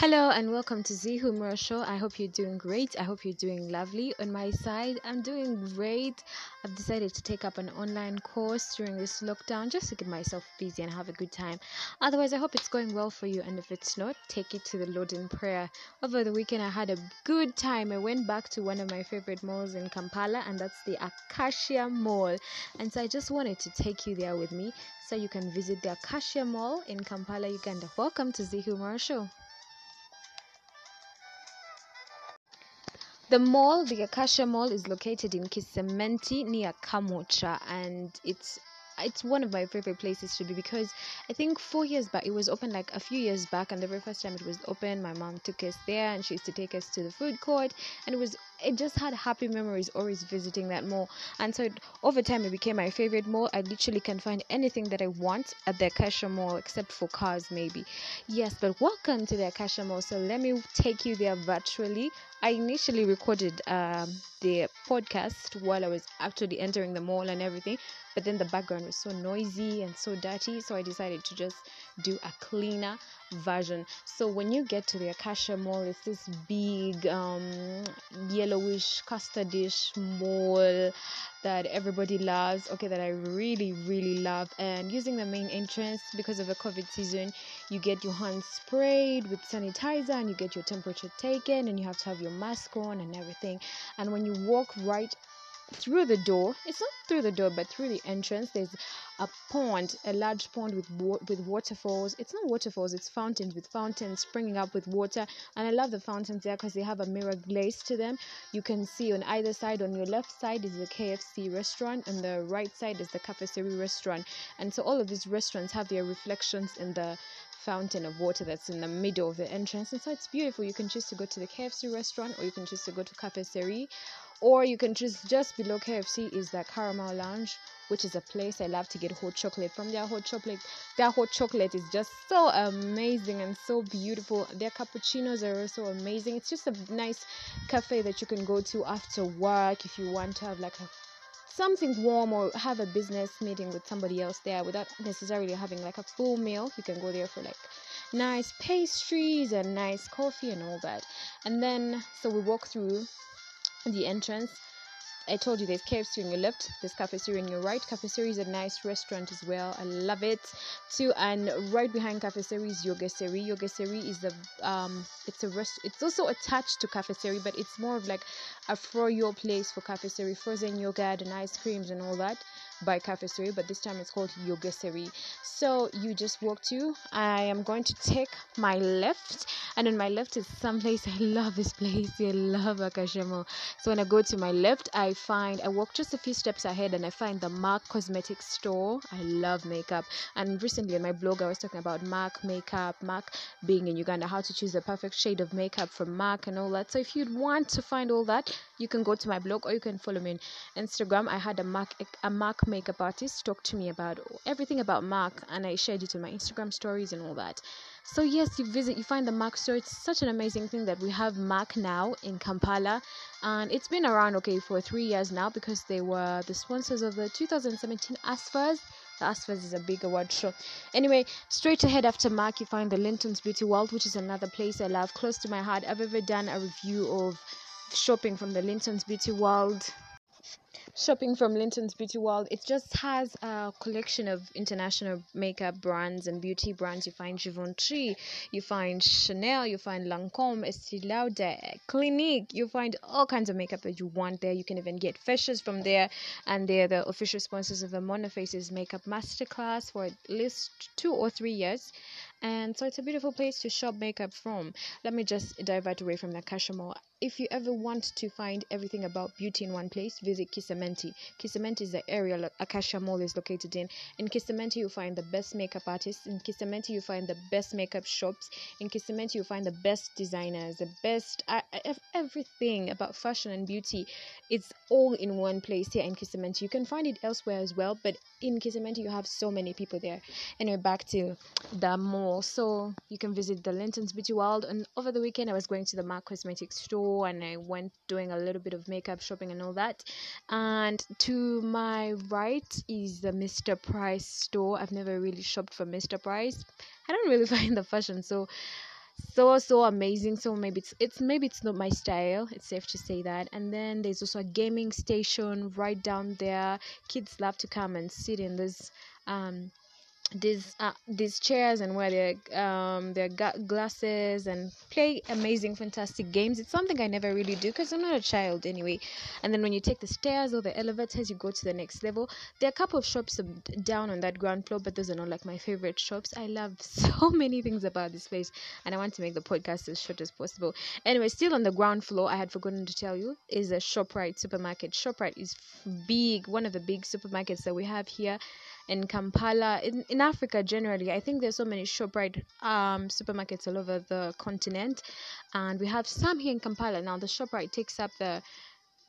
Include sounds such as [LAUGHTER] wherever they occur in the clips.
Hello and welcome to Z Humura Show. I hope you're doing great. I hope you're doing lovely. On my side, I'm doing great. I've decided to take up an online course during this lockdown just to get myself busy and have a good time. Otherwise, I hope it's going well for you. And if it's not, take it to the Lord in prayer. Over the weekend, I had a good time. I went back to one of my favorite malls in Kampala, and that's the Acacia Mall. And so I just wanted to take you there with me so you can visit the Acacia Mall in Kampala, Uganda. Welcome to Z Humura Show. The mall, the Acacia Mall, is located in Kisementi near Kamwokya, and it's it's one of my favorite places to be because I think four years back it was open like a few years back and the very first time it was open my mom took us there and she used to take us to the food court and it was it just had happy memories always visiting that mall. And so it, over time it became my favorite mall. I literally can find anything that I want at the Acacia Mall except for cars maybe. Yes but welcome to the Acacia Mall. So let me take you there virtually I initially recorded um, the podcast while I was actually entering the mall and everything, but then the background was so noisy and so dirty, so I decided to just do a cleaner version. So when you get to the Acacia Mall, it's this big um, yellowish custardish mall that everybody loves. Okay, that I really really love. And using the main entrance because of the COVID season, you get your hands sprayed with sanitizer and you get your temperature taken, and you have to have your mask on and everything. And when you walk right through the door. It's not through the door but through the entrance there's a pond a large pond with with waterfalls. It's not waterfalls it's fountains with fountains springing up with water. And i love the fountains there because they have a mirror glaze to them. You can see on either side on your left side is the kfc restaurant and the right side is the Cafesserie restaurant. And so all of these restaurants have their reflections in the fountain of water that's in the middle of the entrance and so it's beautiful you can choose to go to the kfc restaurant or you can choose to go to Cafesserie or you can choose just below KFC is the Caramel Lounge, which is a place I love to get hot chocolate from. Their hot chocolate, their hot chocolate is just so amazing and so beautiful. Their cappuccinos are also amazing. It's just a nice cafe that you can go to after work if you want to have like a something warm or have a business meeting with somebody else there without necessarily having like a full meal. You can go there for like nice pastries and nice coffee and all that. And then so we walk through the entrance. I told you there's KFC on your left, there's Cafesserie on your right. Cafesserie is a nice restaurant as well. I love it too. And right behind Cafesserie is Yoga Seri. Yoga Seri is the um, it's a rest. It's also attached to Cafesserie, but it's more of like a froyo place for Cafesserie, frozen yogurt and ice creams and all that by Cafesserie, but this time it's called Yoga Seri. So you just walk to. I am going to take my left, and on my left is some place. I love this place. I love Mall. So when I go to my left, I find I walk just a few steps ahead, and I find the MAC Cosmetics store. I love makeup, and recently on my blog I was talking about MAC makeup, MAC being in Uganda, how to choose the perfect shade of makeup from MAC and all that. So if you'd want to find all that, you can go to my blog or you can follow me on Instagram. I had a MAC a MAC makeup artist talk to me about everything about MAC, and I shared it in my Instagram stories and all that. So yes, you visit, you find the MAC store. It's such an amazing thing that we have MAC now in Kampala, and it's been around okay for three years now because they were the sponsors of the 2017 ASFAS. The ASFAS is a big award show. Anyway, straight ahead after MAC, you find the Linton's Beauty World, which is another place I love, close to my heart. I've ever done a review of shopping from the Linton's Beauty World shopping from Linton's Beauty World. It just has a collection of international makeup brands and beauty brands. You find Givenchy, you find Chanel, you find Lancome, Estee Lauder, Clinique. You find all kinds of makeup that you want there. You can even get fashions from there, and they're the official sponsors of the Monofaces Makeup Masterclass for at least two or three years. And so it's a beautiful place to shop makeup from. Let me just divert away from the Mall. If you ever want to find everything about beauty in one place, visit Kisementi. Kisementi is the area Acacia Mall is located in. In Kisementi, you find the best makeup artists. In Kisementi, you find the best makeup shops. In Kisementi, you find the best designers, the best uh, everything about fashion and beauty. It's all in one place here in Kisementi. You can find it elsewhere as well, but in Kisementi, you have so many people there. Anyway, back to the mall. So you can visit the Linton's Beauty World. And over the weekend, I was going to the MAC Cosmetics store and I went doing a little bit of makeup shopping and all that. And to my right is the Mr. Price store. I've never really shopped for Mr. Price. I don't really [LAUGHS] find the fashion so so so amazing so maybe it's it's maybe it's not my style it's safe to say that and then there's also a gaming station right down there kids love to come and sit in this um these uh, these chairs and wear their um their glasses and play amazing fantastic games. It's something i never really do because i'm not a child anyway. And then when you take the stairs or the elevators you go to the next level. There are a couple of shops down on that ground floor but those are not like my favorite shops. I love [LAUGHS] so many things about this place and i want to make the podcast as short as possible. Anyway still on the ground floor i had forgotten to tell you is a shoprite supermarket. Shoprite is big one of the big supermarkets that we have here in Kampala, in, in Africa generally. I think there's so many ShopRite um, supermarkets all over the continent, and we have some here in Kampala. Now, the ShopRite takes up the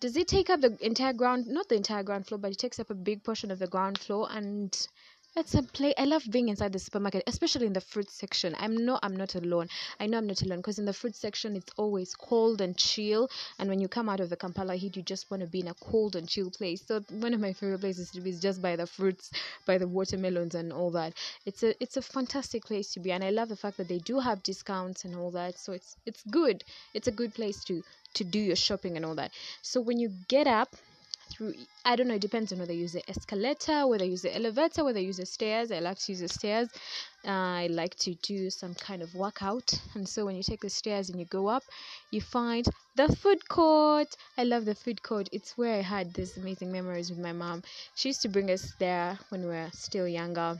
does it take up the entire ground not the entire ground floor but it takes up a big portion of the ground floor and it's a play. I love being inside the supermarket, especially in the fruit section. I'm no, I'm not alone. I know I'm not alone because in the fruit section it's always cold and chill. And when you come out of the Kampala heat, you just want to be in a cold and chill place. So one of my favorite places to be is just by the fruits, by the watermelons and all that. It's a it's a fantastic place to be, and I love the fact that they do have discounts and all that. So it's it's good. It's a good place to to do your shopping and all that. So when you get up through i don't know it depends on whether you use the escalator whether you use the elevator whether you use the stairs. I like to use the stairs. Uh, i like to do some kind of workout. And so when you take the stairs and you go up you find the food court. I love the food court. It's where i had these amazing memories with my mom. She used to bring us there when we were still younger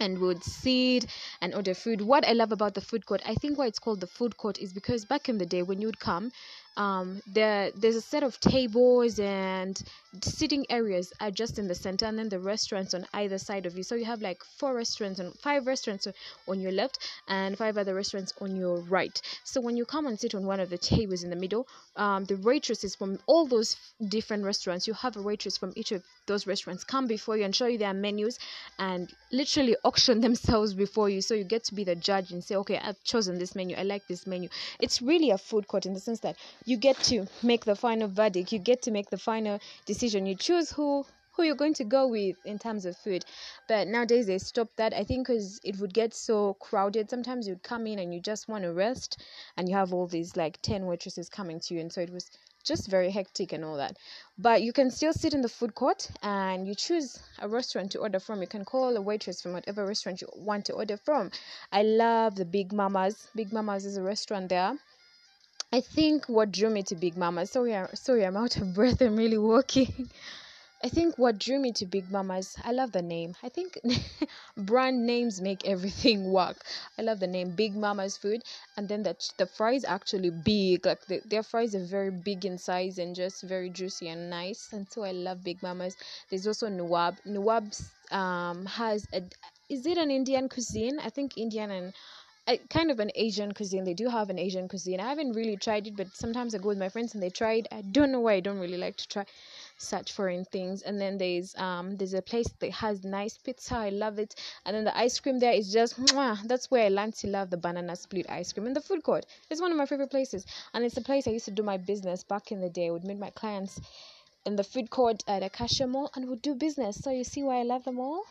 and would sit and order food. What I love about the food court, I think why it's called the food court is because back in the day when you would come, um, there there's a set of tables and sitting areas are just in the center and then the restaurants on either side of you. So you have like four restaurants and five restaurants on your left and five other restaurants on your right. So when you come and sit on one of the tables in the middle um, the waitresses from all those different restaurants you have a waitress from each of those restaurants come before you and show you their menus and literally [LAUGHS] auction themselves before you. So you get to be the judge and say okay i've chosen this menu. I like this menu. It's really a food court in the sense that you get to make the final verdict. You get to make the final decision. You choose who who you're going to go with in terms of food. But nowadays they stop that i think because it would get so crowded. Sometimes you'd come in and you just want to rest and you have all these like 10 waitresses coming to you and so it was just very hectic and all that. But you can still sit in the food court and you choose a restaurant to order from. You can call a waitress from whatever restaurant you want to order from. I love the big mamas. Big mamas is a restaurant there I think what drew me to Big Mama. Sorry, I, sorry, I'm out of breath. I'm really walking. [LAUGHS] I think what drew me to Big Mamas, I love the name. I think [LAUGHS] brand names make everything work. I love the name Big Mama's Food, and then the the fries actually big. Like the, their fries are very big in size and just very juicy and nice. And so I love Big Mama's. There's also Nawab. Nawab um has a is it an Indian cuisine? I think Indian and kind of an Asian cuisine. They do have an Asian cuisine. I haven't really tried it, but sometimes I go with my friends and they try it. I don't know why I don't really like to try such foreign things. And then there's um there's a place that has nice pizza. I love it. And then the ice cream there is just mwah, that's where I learned to love the banana split ice cream. And the food court is one of my favorite places. And it's a place I used to do my business back in the day. I would meet my clients in the food court at Acacia Mall and would do business. So you see why I love them all.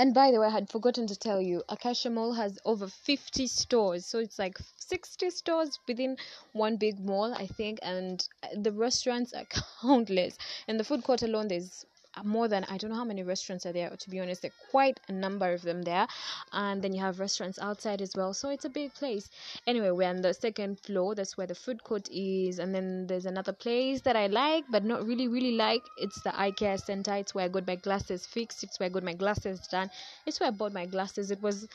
And by the way, I had forgotten to tell you, Acacia Mall has over 50 stores. So it's like 60 stores within one big mall, I think. And the restaurants are [LAUGHS] countless. And the food court alone, there's more than I don't know how many restaurants are there to be honest there are quite a number of them there. And then you have restaurants outside as well so it's a big place. Anyway we're on the second floor that's where the food court is. And then there's another place that I like but not really really like. It's the care center. It's where I got my glasses fixed. It's where I got my glasses done. It's where I bought my glasses. It was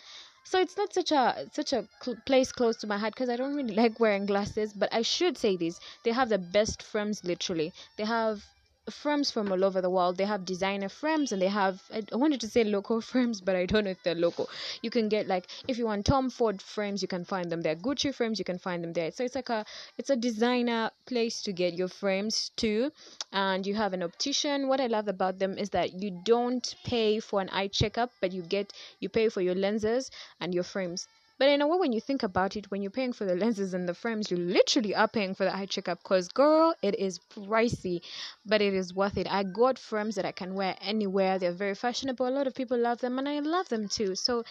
so it's not such a such a cl- place close to my heart because I don't really [LAUGHS] like wearing glasses. But I should say this: they have the best frames. Literally, they have frames from all over the world. They have designer frames and they have I wanted to say local [LAUGHS] frames, but I don't know if they're local. You can get like if you want Tom Ford frames, you can find them there. Gucci frames, you can find them there. So it's like a it's a designer place to get your frames too. And you have an optician. What I love about them is that you don't pay for an eye checkup, but you get you pay for your lenses and your frames. But in a way, when you think about it, when you're paying for the lenses and the frames, you literally are paying for the eye checkup. Cause girl, it is pricey, but it is worth it. I got frames that I can wear anywhere. They're very fashionable. A lot of people love them, and I love them too. So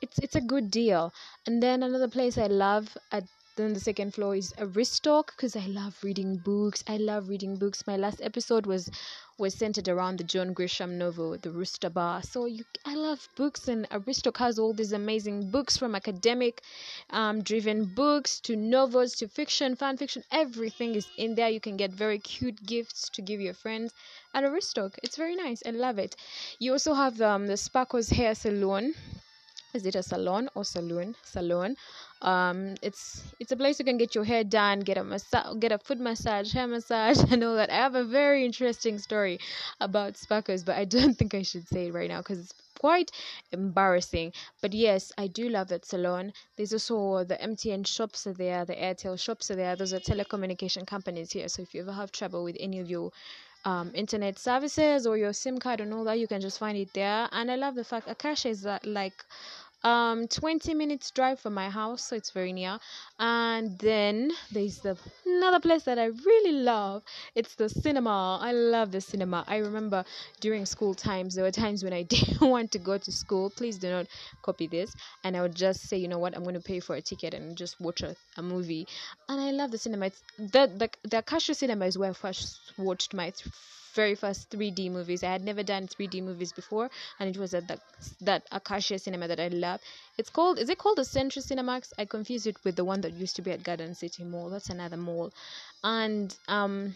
it's it's a good deal. And then another place I love at then the second floor is Aristoc because I love reading books. I love reading books. My last episode was was centered around the John Grisham novel, The Rooster Bar. So you, I love books, and Aristoc has all these amazing books from academic um, driven books to novels to fiction, fan fiction. Everything is in there. You can get very cute gifts to give your friends at Aristoc. It's very nice. I love it. You also have um, the Sparkles Hair Salon is it a salon or saloon? Salon. Um it's it's a place you can get your hair done get a massage get a foot massage hair massage [LAUGHS] and all that. I have a very interesting story about sparkles but i don't [LAUGHS] think i should say it right now because it's quite embarrassing. But yes i do love that salon. There's also the mtn shops are there the airtel shops are there. Those are telecommunication companies here. So if you ever have trouble with any of your um, internet services or your sim card and all that you can just find it there. And i love the fact Acacia is uh, like um 20 minutes drive from my house so it's very near. And then there's the another place that i really love. It's the cinema. I love the cinema. I remember during school times there were times when i [LAUGHS] didn't want to go to school. Please do not copy this. And i would just say you know what? I'm going to pay for a ticket and just watch a, a movie. And i love the cinema. It's the the, the Acacia cinema is where i first watched my th- very first 3D movies. I had never done 3D movies before, and it was at the, that Acacia Cinema that I love. It's called, is it called the Century Cinemax? I confuse it with the one that used to be at Garden City Mall. That's another mall, and um.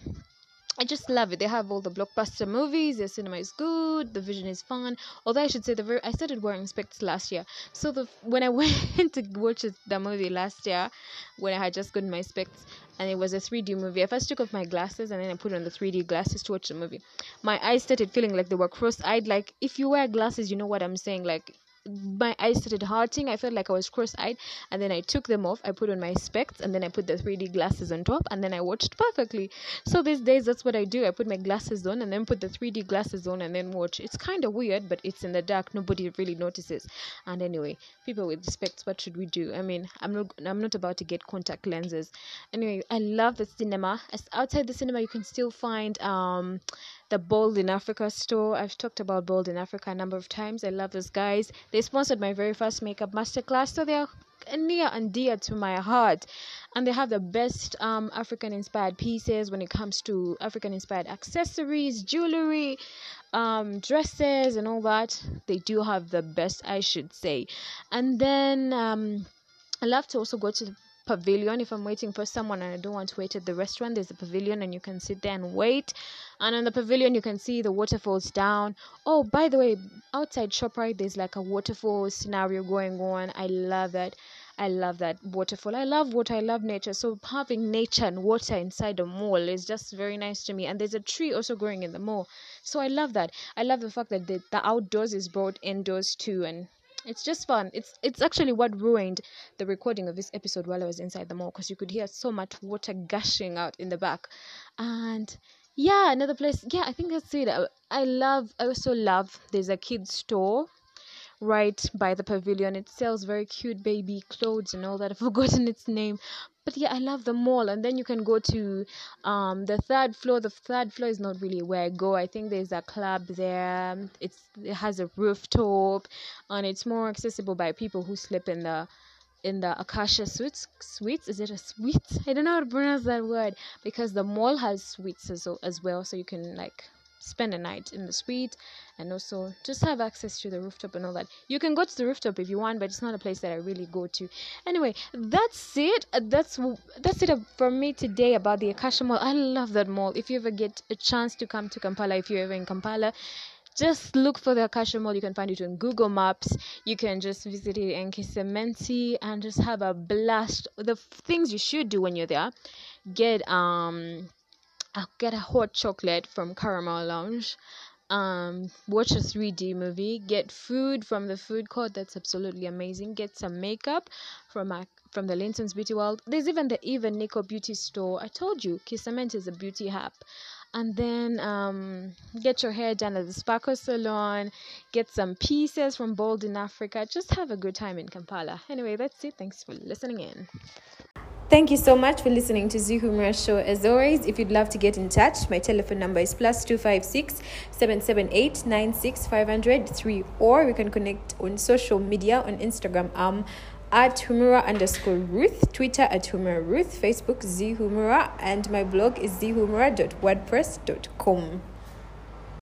I just love it. They have all the blockbuster movies. Their cinema is good. The vision is fun. Although I should say the very I started wearing specs last year. So the when I [LAUGHS] went to watch the movie last year, when I had just gotten my specs, and it was a 3D movie. I first took off my glasses and then I put on the 3D glasses to watch the movie. My eyes started feeling like they were cross-eyed. Like if you wear glasses, you know what I'm saying. Like my eyes started hurting. I felt like I was cross-eyed, and then I took them off. I put on my specs, and then I put the 3D glasses on top, and then I watched perfectly. So these days, that's what I do. I put my glasses on, and then put the 3D glasses on, and then watch. It's kind of weird, but it's in the dark. Nobody really notices. And anyway, people with specs, what should we do? I mean, I'm not. I'm not about to get contact lenses. Anyway, I love the cinema. As outside the cinema, you can still find um the Bold in Africa store. I've talked about Bold in Africa a number of times. I love those guys. They sponsored my very first makeup masterclass, so they're near and dear to my heart. And they have the best um, African inspired pieces when it comes to African inspired accessories, jewelry, um, dresses, and all that. They do have the best, I should say. And then um, I love to also go to the pavilion if i'm waiting for someone and i don't want to wait at the restaurant there's a pavilion and you can sit there and wait and on the pavilion you can see the waterfalls down oh by the way outside shoprite there's like a waterfall scenario going on i love that I love that waterfall. I love water. I love nature. So having nature and water inside a mall is just very nice to me. And there's a tree also growing in the mall. So I love that. I love the fact that the, the outdoors is brought indoors too. And it's just fun. It's it's actually what ruined the recording of this episode while I was inside the mall because you could hear so much water gushing out in the back, and yeah, another place. Yeah, I think that's it. I, I love. I also love. There's a kids store right by the pavilion. It sells very cute baby clothes and all that. [LAUGHS] I've forgotten its name, but yeah, I love the mall. And then you can go to um the third floor. The third floor is not really where I go. I think there's a club there. It's it has a rooftop, and it's more accessible by people who sleep in the in the Acacia suites. Suites is it a suite? I don't know how to pronounce that word because the mall has suites as, as well, so you can like spend a night in the suite and also just have access to the rooftop and all that. You can go to the rooftop if you want, but it's not a place that I really go to. Anyway, that's it. That's that's it for me today about the Acacia Mall. I love that mall. If you ever get a chance to come to Kampala, if you're ever in Kampala, just look for the Acacia Mall. You can find it on Google Maps. You can just visit it in Kisementi and just have a blast. The things you should do when you're there, get um get a hot chocolate from Caramel Lounge. Um, watch a 3D movie. Get food from the food court. That's absolutely amazing. Get some makeup from a, from the Linton's Beauty World. There's even the Even Nico Beauty Store. I told you, Kisementi is a beauty hub and then um, get your hair done at the Sparkle Salon, get some pieces from Bold in Africa. Just have a good time in Kampala. Anyway, that's it. Thanks for listening in. Thank you so much for listening to Z Humura Show. As always, if you'd love to get in touch, my telephone number is plus 256 778 96503 or we can connect on social media on Instagram. Um, at Humura underscore Ruth, Twitter at Humura Ruth, Facebook Z and my blog is zhumura.wordpress.com.